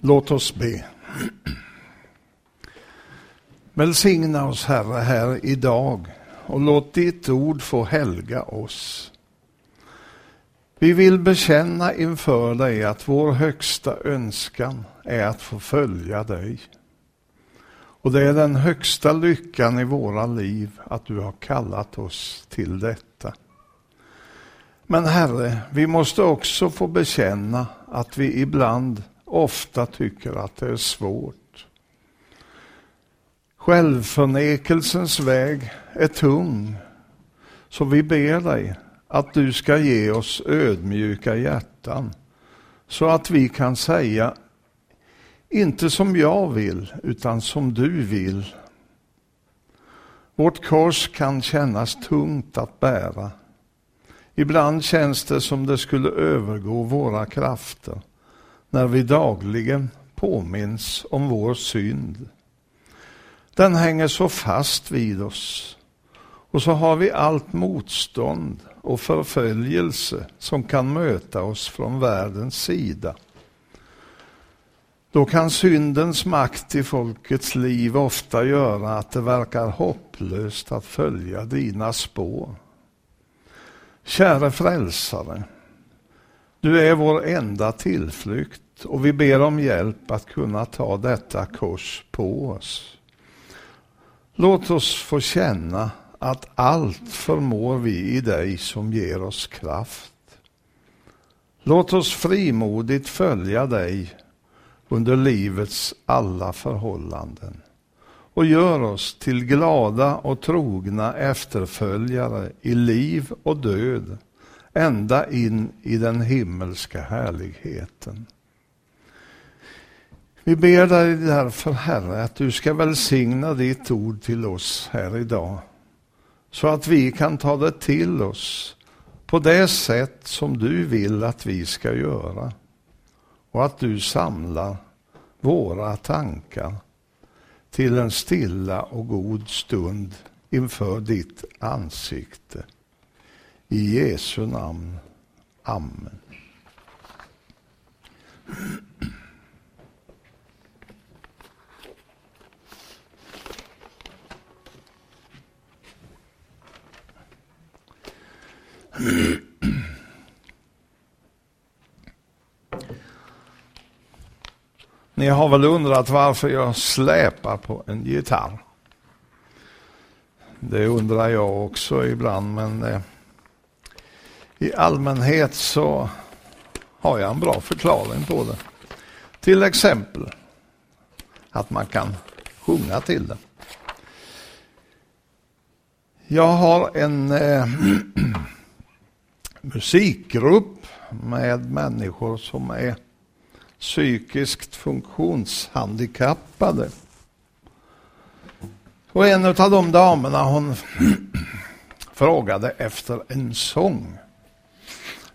Låt oss be. Välsigna oss Herre här idag och låt ditt ord få helga oss. Vi vill bekänna inför dig att vår högsta önskan är att få följa dig. Och det är den högsta lyckan i våra liv att du har kallat oss till detta. Men Herre, vi måste också få bekänna att vi ibland ofta tycker att det är svårt. Självförnekelsens väg är tung. Så vi ber dig att du ska ge oss ödmjuka hjärtan så att vi kan säga inte som jag vill, utan som du vill. Vårt kors kan kännas tungt att bära. Ibland känns det som det skulle övergå våra krafter när vi dagligen påminns om vår synd. Den hänger så fast vid oss. Och så har vi allt motstånd och förföljelse som kan möta oss från världens sida. Då kan syndens makt i folkets liv ofta göra att det verkar hopplöst att följa dina spår. Käre frälsare, du är vår enda tillflykt och vi ber om hjälp att kunna ta detta kors på oss. Låt oss få känna att allt förmår vi i dig som ger oss kraft. Låt oss frimodigt följa dig under livets alla förhållanden och gör oss till glada och trogna efterföljare i liv och död ända in i den himmelska härligheten. Vi ber dig därför, Herre, att du ska välsigna ditt ord till oss här idag, så att vi kan ta det till oss på det sätt som du vill att vi ska göra och att du samlar våra tankar till en stilla och god stund inför ditt ansikte. I Jesu namn. Amen. Ni har väl undrat varför jag släpar på en gitarr? Det undrar jag också ibland, men eh, i allmänhet så har jag en bra förklaring på det. Till exempel att man kan sjunga till det. Jag har en eh, musikgrupp med människor som är psykiskt funktionshandikappade. Och en av de damerna hon frågade efter en sång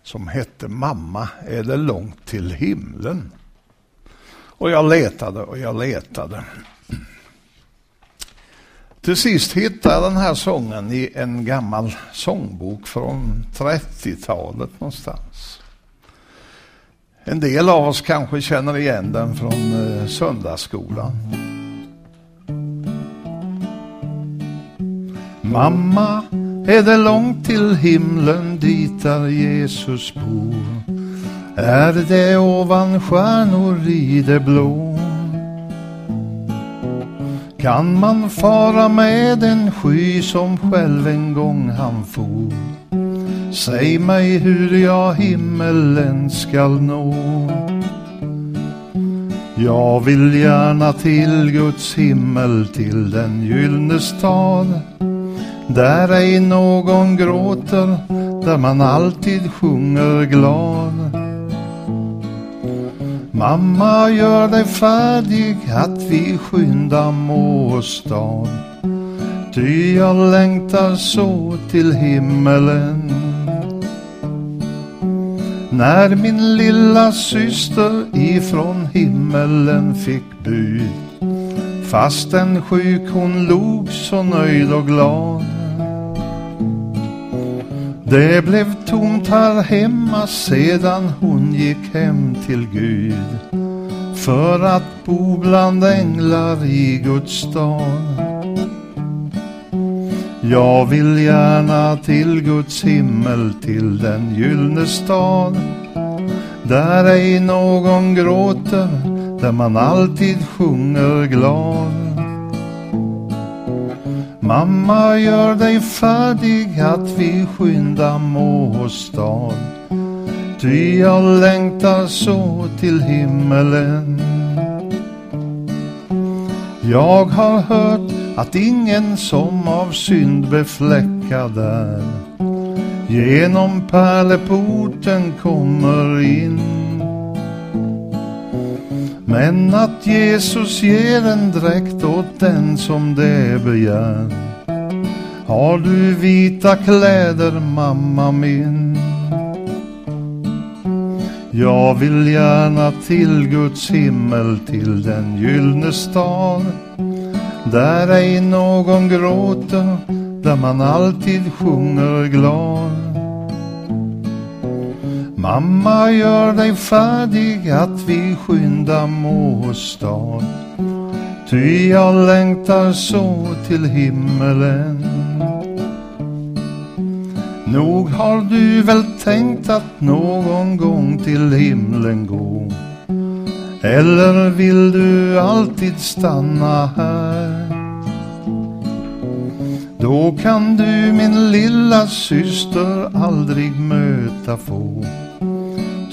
som hette Mamma, är det långt till himlen? Och jag letade och jag letade. Till sist hittade jag den här sången i en gammal sångbok från 30-talet någonstans. En del av oss kanske känner igen den från eh, söndagsskolan. Mamma, är det långt till himlen dit där Jesus bor? Är det ovan stjärnor i det blå? Kan man fara med en sky som själv en gång han for? Säg mig hur jag himmelen skall nå. Jag vill gärna till Guds himmel, till den gyllne stad. Där ej någon gråter, där man alltid sjunger glad. Mamma, gör dig färdig att vi skyndar må stad. Ty jag längtar så till himmelen. När min lilla syster ifrån himmelen fick bud Fastän sjuk hon log så nöjd och glad det blev tomt här hemma sedan hon gick hem till Gud för att bo bland änglar i Guds stad. Jag vill gärna till Guds himmel, till den gyllne stad. Där ej någon gråter, där man alltid sjunger glad. Mamma, gör dig färdig att vi skynda må stad. Ty jag längtar så till himmelen. Jag har hört att ingen som av synd befläckad är genom pärleporten kommer in. Men att Jesus ger en dräkt åt den som det begär. Har du vita kläder, mamma min? Jag vill gärna till Guds himmel, till den gyllne stad. Där ej någon gråter, där man alltid sjunger glad. Mamma, gör dig färdig att vi skynda må åstad. Ty jag längtar så till himmelen. Nog har du väl tänkt att någon gång till himlen gå? Eller vill du alltid stanna här? Då kan du min lilla syster aldrig möta få.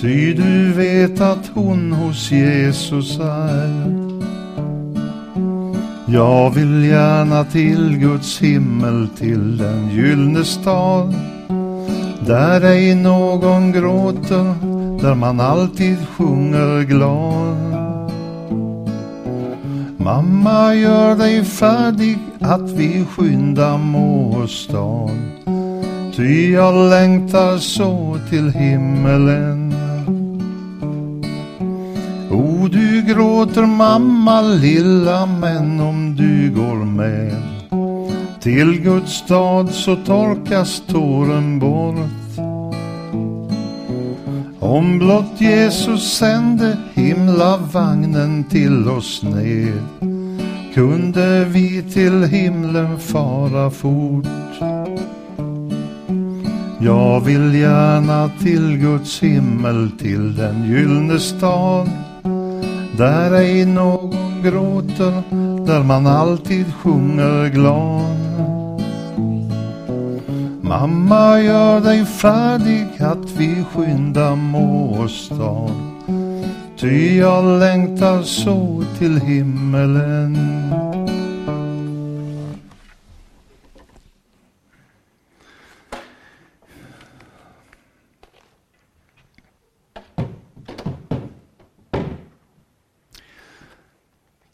Ty du vet att hon hos Jesus är. Jag vill gärna till Guds himmel, till den gyllne stad. Där ej någon gråter, där man alltid sjunger glad. Mamma, gör dig färdig att vi skynda må stad. Ty jag längtar så till himmelen. Gråter mamma lilla, men om du går med till Guds stad så torkas tåren bort. Om blott Jesus sände himlavagnen till oss ner kunde vi till himlen fara fort. Jag vill gärna till Guds himmel, till den gyllne stad där ej någon gråter, där man alltid sjunger glad. Mamma, gör dig färdig att vi skynda må stad. Ty jag längtar så till himmelen.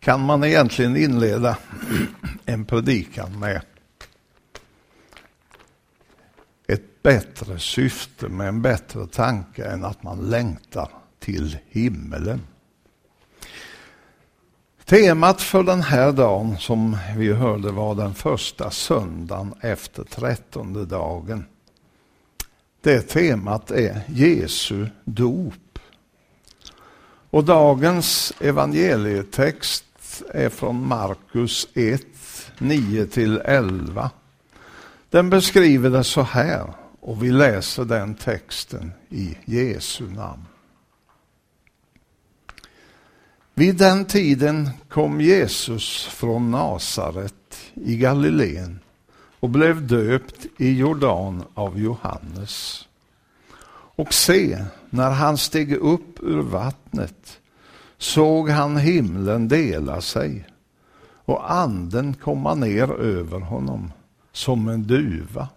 Kan man egentligen inleda en predikan med ett bättre syfte med en bättre tanke än att man längtar till himmelen. Temat för den här dagen som vi hörde var den första söndagen efter trettonde dagen. Det temat är Jesu dop. Och dagens evangelietext är från Markus 1, 9-11. Den beskriver det så här, och vi läser den texten i Jesu namn. Vid den tiden kom Jesus från Nasaret i Galileen och blev döpt i Jordan av Johannes. Och se, när han steg upp ur vattnet såg han himlen dela sig och anden komma ner över honom som en duva.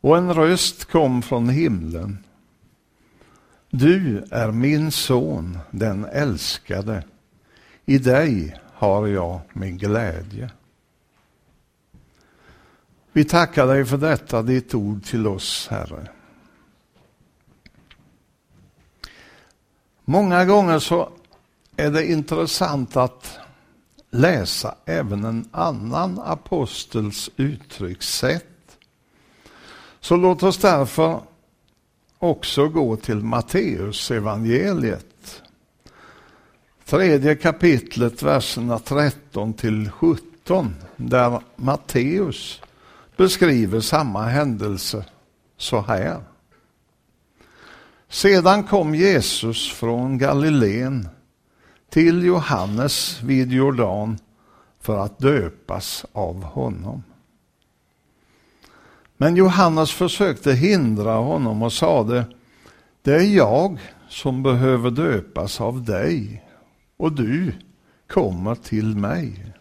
Och en röst kom från himlen. Du är min son, den älskade. I dig har jag min glädje. Vi tackar dig för detta, ditt ord till oss, Herre. Många gånger så är det intressant att läsa även en annan apostels uttryckssätt. Så låt oss därför också gå till Matteus evangeliet. tredje kapitlet, verserna 13 till 17, där Matteus beskriver samma händelse så här. Sedan kom Jesus från Galileen till Johannes vid Jordan för att döpas av honom. Men Johannes försökte hindra honom och sade, det är jag som behöver döpas av dig och du kommer till mig.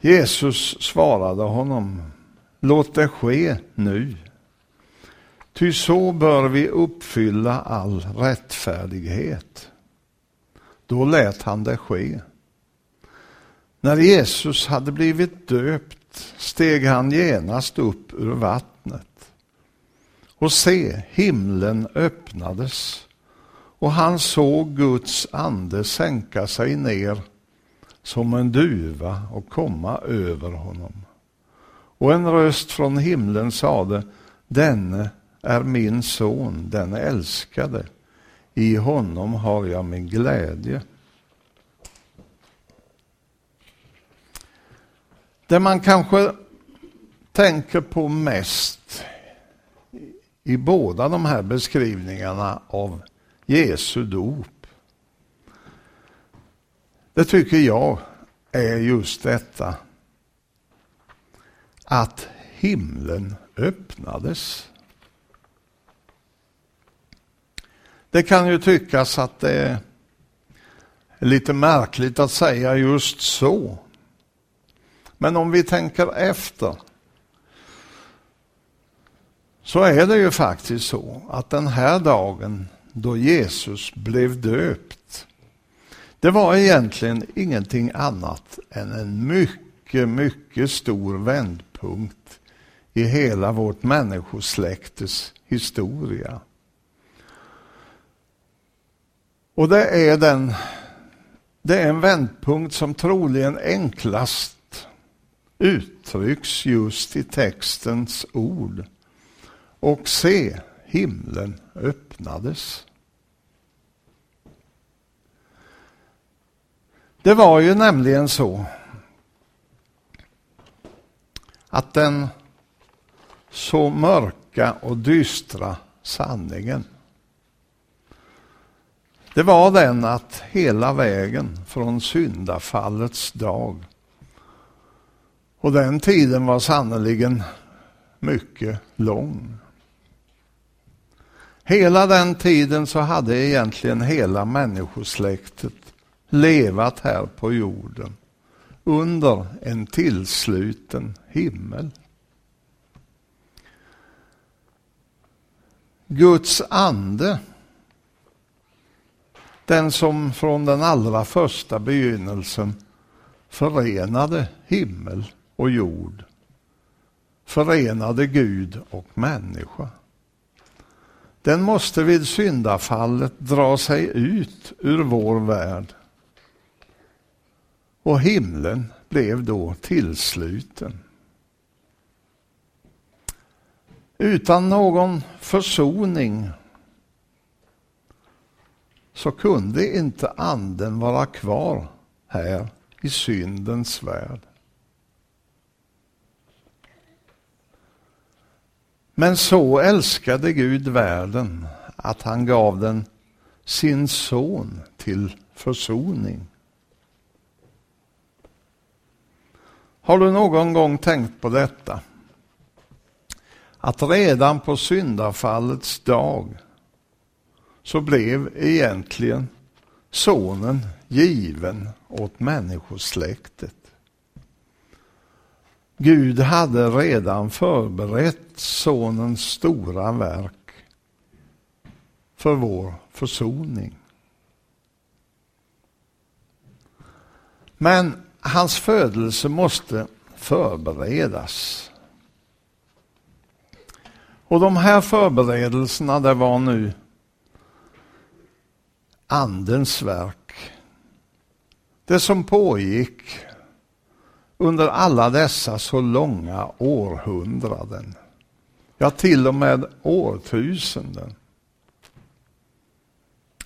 Jesus svarade honom, låt det ske nu. Ty så bör vi uppfylla all rättfärdighet. Då lät han det ske. När Jesus hade blivit döpt steg han genast upp ur vattnet. Och se, himlen öppnades och han såg Guds ande sänka sig ner som en duva och komma över honom. Och en röst från himlen sade, denne är min son, den älskade. I honom har jag min glädje. Det man kanske tänker på mest i båda de här beskrivningarna av Jesu dop. Det tycker jag är just detta att himlen öppnades. Det kan ju tyckas att det är lite märkligt att säga just så. Men om vi tänker efter så är det ju faktiskt så att den här dagen då Jesus blev döpt, det var egentligen ingenting annat än en mycket, mycket stor vändpunkt i hela vårt människosläktes historia. Och det är, den, det är en vändpunkt som troligen enklast uttrycks just i textens ord. Och se, himlen öppnades. Det var ju nämligen så att den så mörka och dystra sanningen det var den att hela vägen från syndafallets dag och den tiden var sannerligen mycket lång. Hela den tiden så hade egentligen hela människosläktet levat här på jorden under en tillsluten himmel. Guds ande, den som från den allra första begynnelsen förenade himmel och jord, förenade Gud och människa. Den måste vid syndafallet dra sig ut ur vår värld. Och himlen blev då tillsluten. Utan någon försoning så kunde inte anden vara kvar här i syndens värld. Men så älskade Gud världen att han gav den sin son till försoning. Har du någon gång tänkt på detta? Att redan på syndafallets dag så blev egentligen sonen given åt människosläktet. Gud hade redan förberett sonens stora verk för vår försoning. Men hans födelse måste förberedas. Och de här förberedelserna, det var nu Andens verk. Det som pågick under alla dessa så långa århundraden. Ja, till och med årtusenden.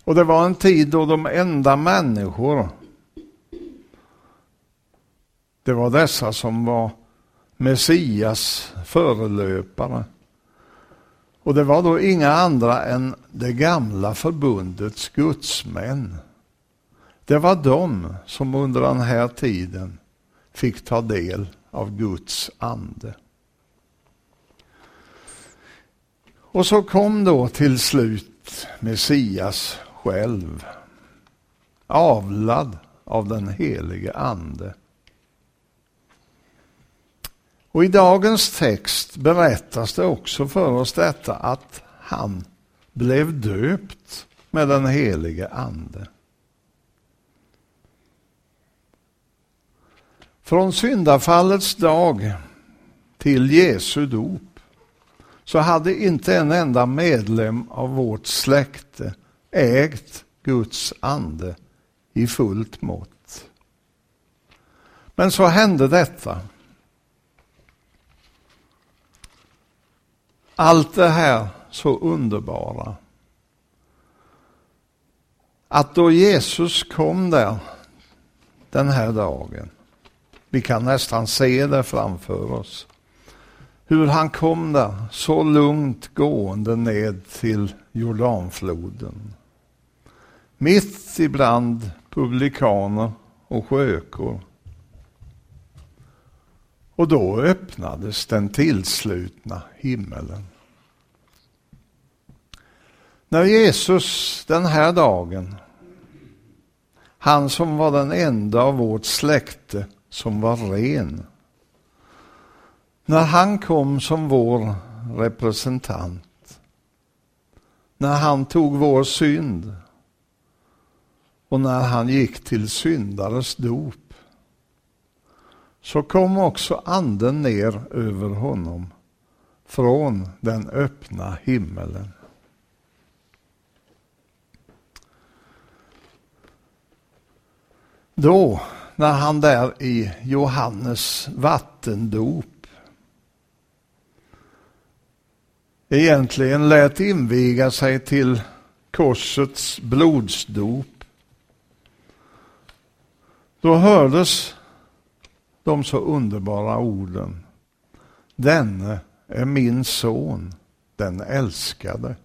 Och det var en tid då de enda människor, det var dessa som var Messias förelöpare. Och det var då inga andra än det gamla förbundets gudsmän. Det var de som under den här tiden fick ta del av Guds ande. Och så kom då till slut Messias själv, avlad av den helige ande. Och i dagens text berättas det också för oss detta att han blev döpt med den helige ande. Från syndafallets dag till Jesu dop så hade inte en enda medlem av vårt släkte ägt Guds ande i fullt mått. Men så hände detta. Allt det här så underbara. Att då Jesus kom där den här dagen, vi kan nästan se det framför oss, hur han kom där så lugnt gående ned till Jordanfloden. Mitt ibland publikaner och sjökor. Och då öppnades den tillslutna himmelen. När Jesus den här dagen, han som var den enda av vårt släkte som var ren, när han kom som vår representant, när han tog vår synd och när han gick till syndares dop, så kom också anden ner över honom från den öppna himmelen. Då, när han där i Johannes vattendop egentligen lät inviga sig till korsets blodsdop, då hördes de så underbara orden. Denne är min son, den älskade.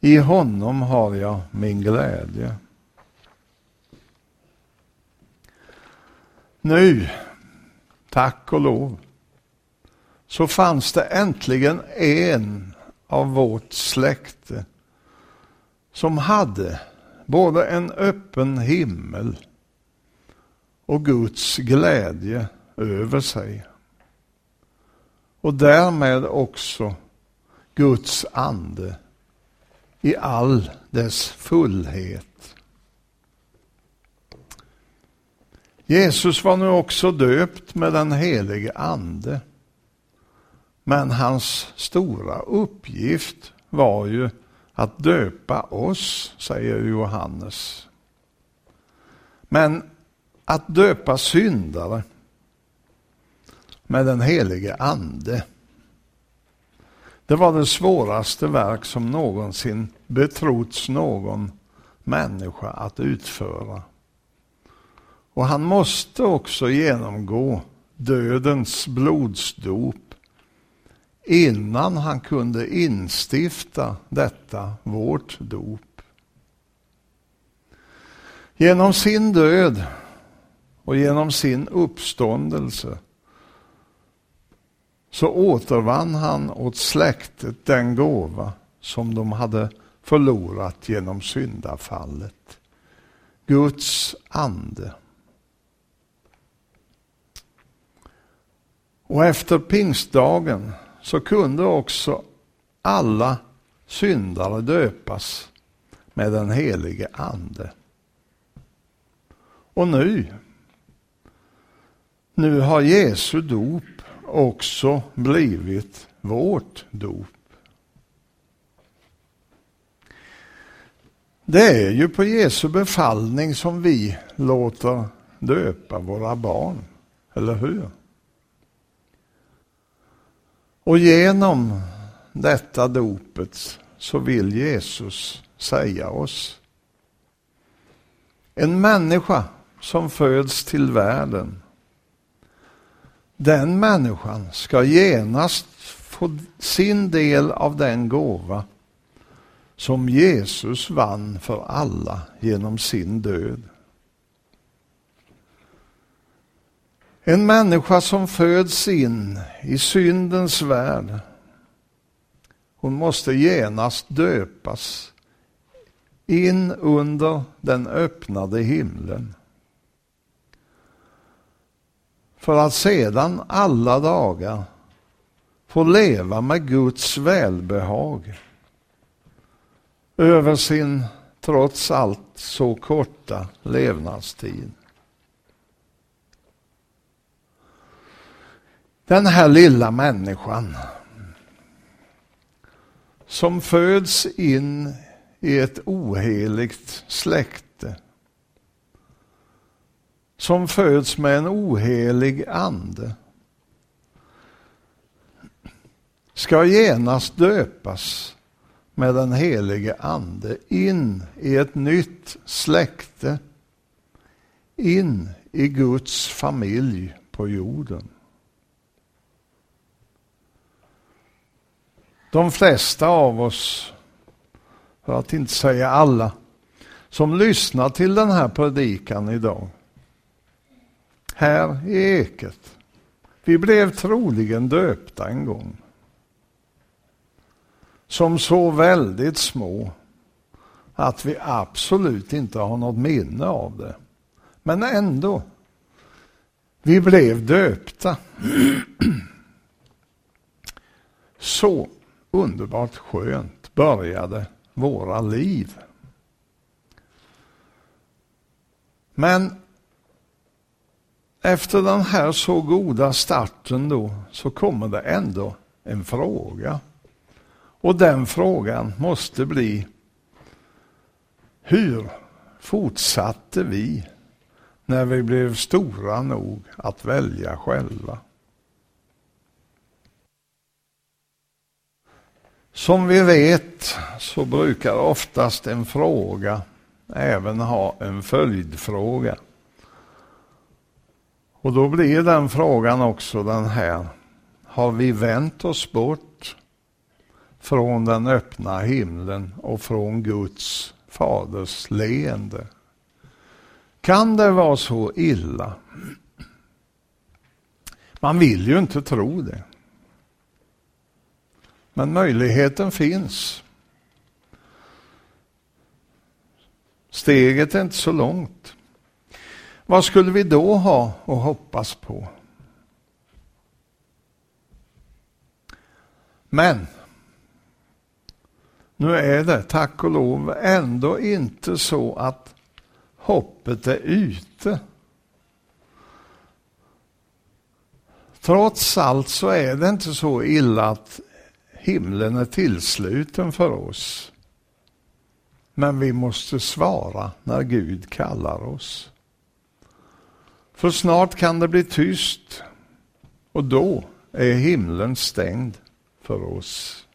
I honom har jag min glädje. Nu, tack och lov, så fanns det äntligen en av vårt släkte som hade både en öppen himmel och Guds glädje över sig. Och därmed också Guds ande i all dess fullhet. Jesus var nu också döpt med den helige ande. Men hans stora uppgift var ju att döpa oss, säger Johannes. Men att döpa syndare med den helige ande. Det var det svåraste verk som någonsin betrotts någon människa att utföra. Och han måste också genomgå dödens blodsdop innan han kunde instifta detta vårt dop. Genom sin död och genom sin uppståndelse så återvann han åt släktet den gåva som de hade förlorat genom syndafallet. Guds ande. Och efter pingstdagen så kunde också alla syndare döpas med den helige ande. Och nu nu har Jesu dop också blivit vårt dop. Det är ju på Jesu befallning som vi låter döpa våra barn, eller hur? Och genom detta dopet så vill Jesus säga oss. En människa som föds till världen, den människan ska genast få sin del av den gåva som Jesus vann för alla genom sin död. En människa som föds in i syndens värld, hon måste genast döpas in under den öppnade himlen. För att sedan alla dagar få leva med Guds välbehag över sin trots allt så korta levnadstid. Den här lilla människan som föds in i ett oheligt släkte som föds med en ohelig ande ska genast döpas med den helige ande in i ett nytt släkte, in i Guds familj på jorden. De flesta av oss, för att inte säga alla, som lyssnar till den här predikan idag, här i Eket, vi blev troligen döpta en gång som så väldigt små att vi absolut inte har något minne av det. Men ändå, vi blev döpta. Så underbart skönt började våra liv. Men efter den här så goda starten då så kommer det ändå en fråga. Och den frågan måste bli hur fortsatte vi när vi blev stora nog att välja själva? Som vi vet så brukar oftast en fråga även ha en följdfråga. Och då blir den frågan också den här. Har vi vänt oss bort från den öppna himlen och från Guds faders leende? Kan det vara så illa? Man vill ju inte tro det. Men möjligheten finns. Steget är inte så långt. Vad skulle vi då ha att hoppas på? Men nu är det tack och lov ändå inte så att hoppet är ute. Trots allt så är det inte så illa att himlen är tillsluten för oss. Men vi måste svara när Gud kallar oss. För snart kan det bli tyst och då är himlen stängd för oss.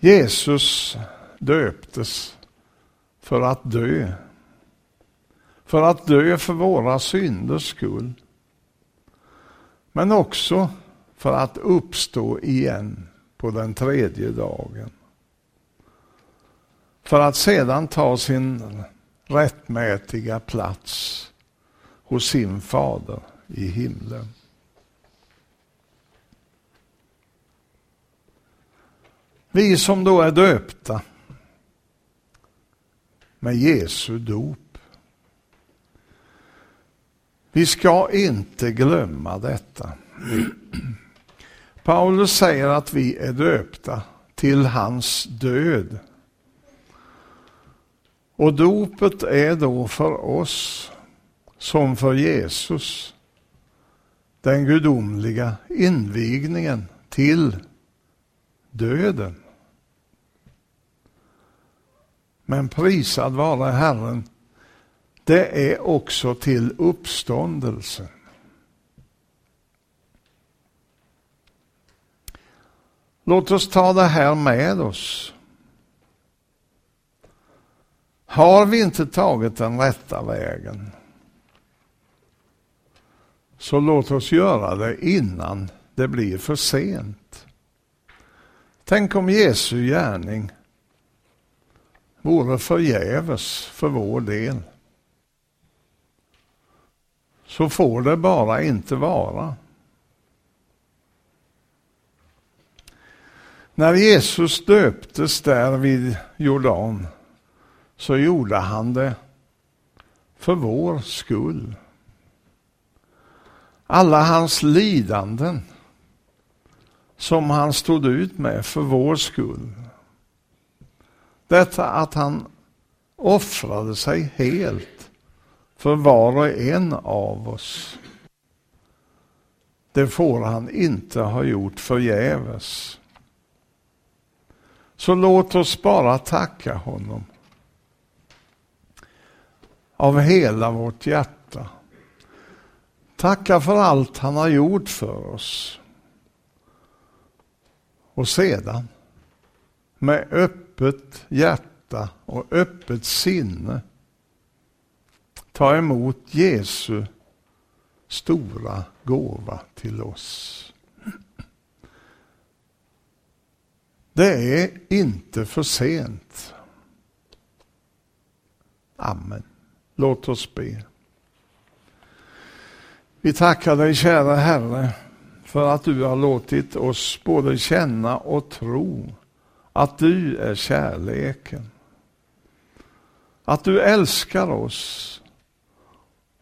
Jesus döptes för att dö. För att dö för våra synders skull. Men också för att uppstå igen på den tredje dagen. För att sedan ta sin rättmätiga plats hos sin fader i himlen. Vi som då är döpta med Jesu dop. Vi ska inte glömma detta. Paulus säger att vi är döpta till hans död. Och dopet är då för oss som för Jesus den gudomliga invigningen till döden. Men prisad vare Herren, det är också till uppståndelsen. Låt oss ta det här med oss. Har vi inte tagit den rätta vägen, så låt oss göra det innan det blir för sent. Tänk om Jesu gärning vore förgäves för vår del. Så får det bara inte vara. När Jesus döptes där vid Jordan så gjorde han det för vår skull. Alla hans lidanden som han stod ut med för vår skull. Detta att han offrade sig helt för var och en av oss. Det får han inte ha gjort förgäves. Så låt oss bara tacka honom av hela vårt hjärta. Tacka för allt han har gjort för oss. Och sedan med öppet hjärta och öppet sinne ta emot Jesu stora gåva till oss. Det är inte för sent. Amen. Låt oss be. Vi tackar dig kära Herre för att du har låtit oss både känna och tro att du är kärleken. Att du älskar oss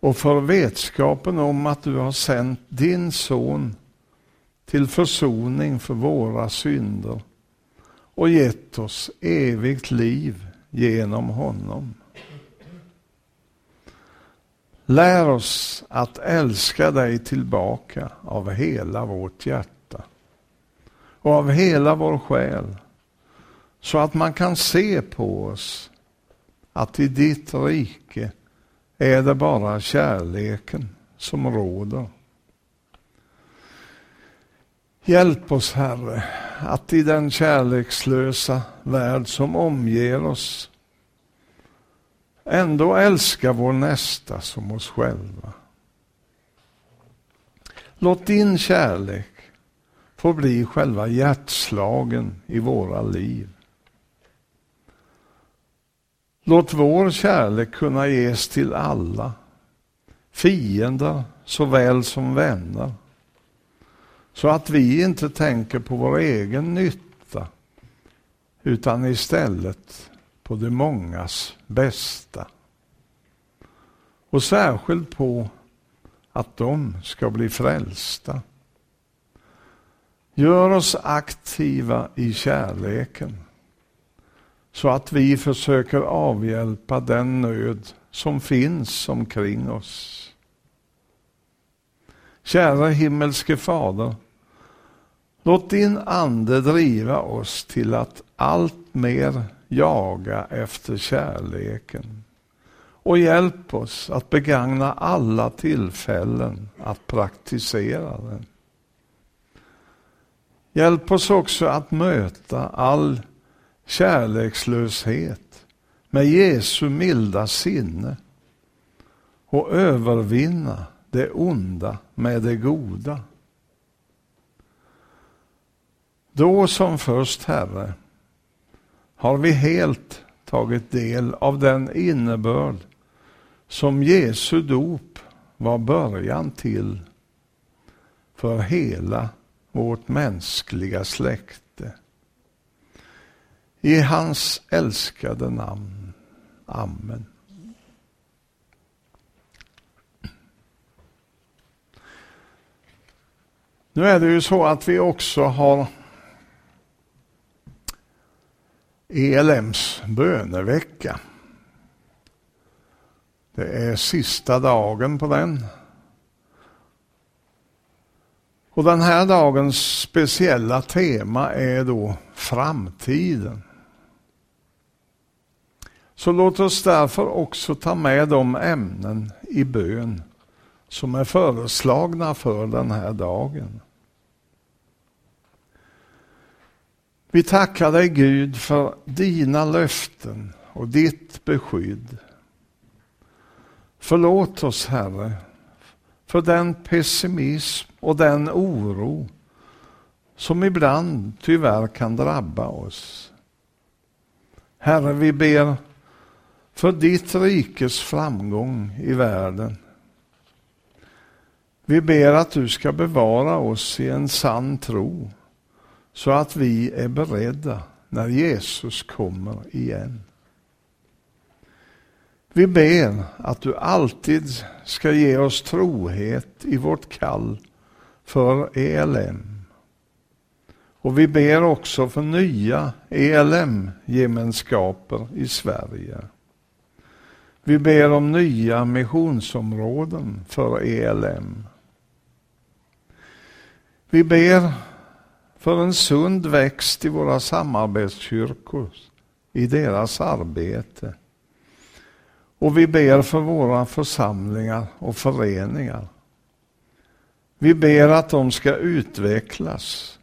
och för vetskapen om att du har sänt din son till försoning för våra synder och gett oss evigt liv genom honom. Lär oss att älska dig tillbaka av hela vårt hjärta och av hela vår själ så att man kan se på oss att i ditt rike är det bara kärleken som råder. Hjälp oss, Herre, att i den kärlekslösa värld som omger oss ändå älska vår nästa som oss själva. Låt din kärlek få bli själva hjärtslagen i våra liv. Låt vår kärlek kunna ges till alla, fiender såväl som vänner, så att vi inte tänker på vår egen nytta, utan istället på de mångas bästa. Och särskilt på att de ska bli frälsta. Gör oss aktiva i kärleken så att vi försöker avhjälpa den nöd som finns omkring oss. Kära himmelske Fader, låt din ande driva oss till att allt mer jaga efter kärleken. Och hjälp oss att begagna alla tillfällen att praktisera den. Hjälp oss också att möta all kärlekslöshet med Jesu milda sinne och övervinna det onda med det goda. Då som först, Herre, har vi helt tagit del av den innebörd som Jesu dop var början till för hela vårt mänskliga släkte. I hans älskade namn. Amen. Nu är det ju så att vi också har ELMs bönevecka. Det är sista dagen på den. Och den här dagens speciella tema är då framtiden. Så låt oss därför också ta med de ämnen i bön som är föreslagna för den här dagen. Vi tackar dig Gud för dina löften och ditt beskydd. Förlåt oss Herre för den pessimism och den oro som ibland tyvärr kan drabba oss. Herre, vi ber för ditt rikes framgång i världen. Vi ber att du ska bevara oss i en sann tro så att vi är beredda när Jesus kommer igen. Vi ber att du alltid ska ge oss trohet i vårt kall för ELM. Och vi ber också för nya ELM-gemenskaper i Sverige. Vi ber om nya missionsområden för ELM. Vi ber för en sund växt i våra samarbetskyrkor, i deras arbete. Och vi ber för våra församlingar och föreningar. Vi ber att de ska utvecklas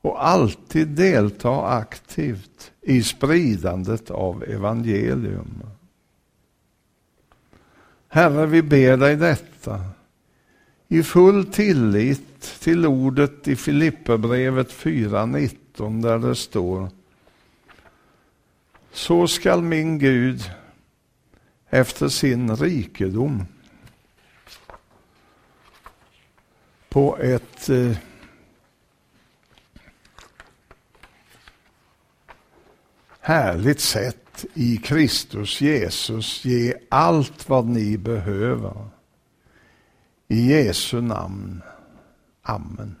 och alltid delta aktivt i spridandet av evangelium. Herre, vi ber dig detta i full tillit till ordet i Filipperbrevet 4.19 där det står Så skall min Gud efter sin rikedom på ett eh, härligt sätt i Kristus Jesus ge allt vad ni behöver. I Jesu namn. Amen.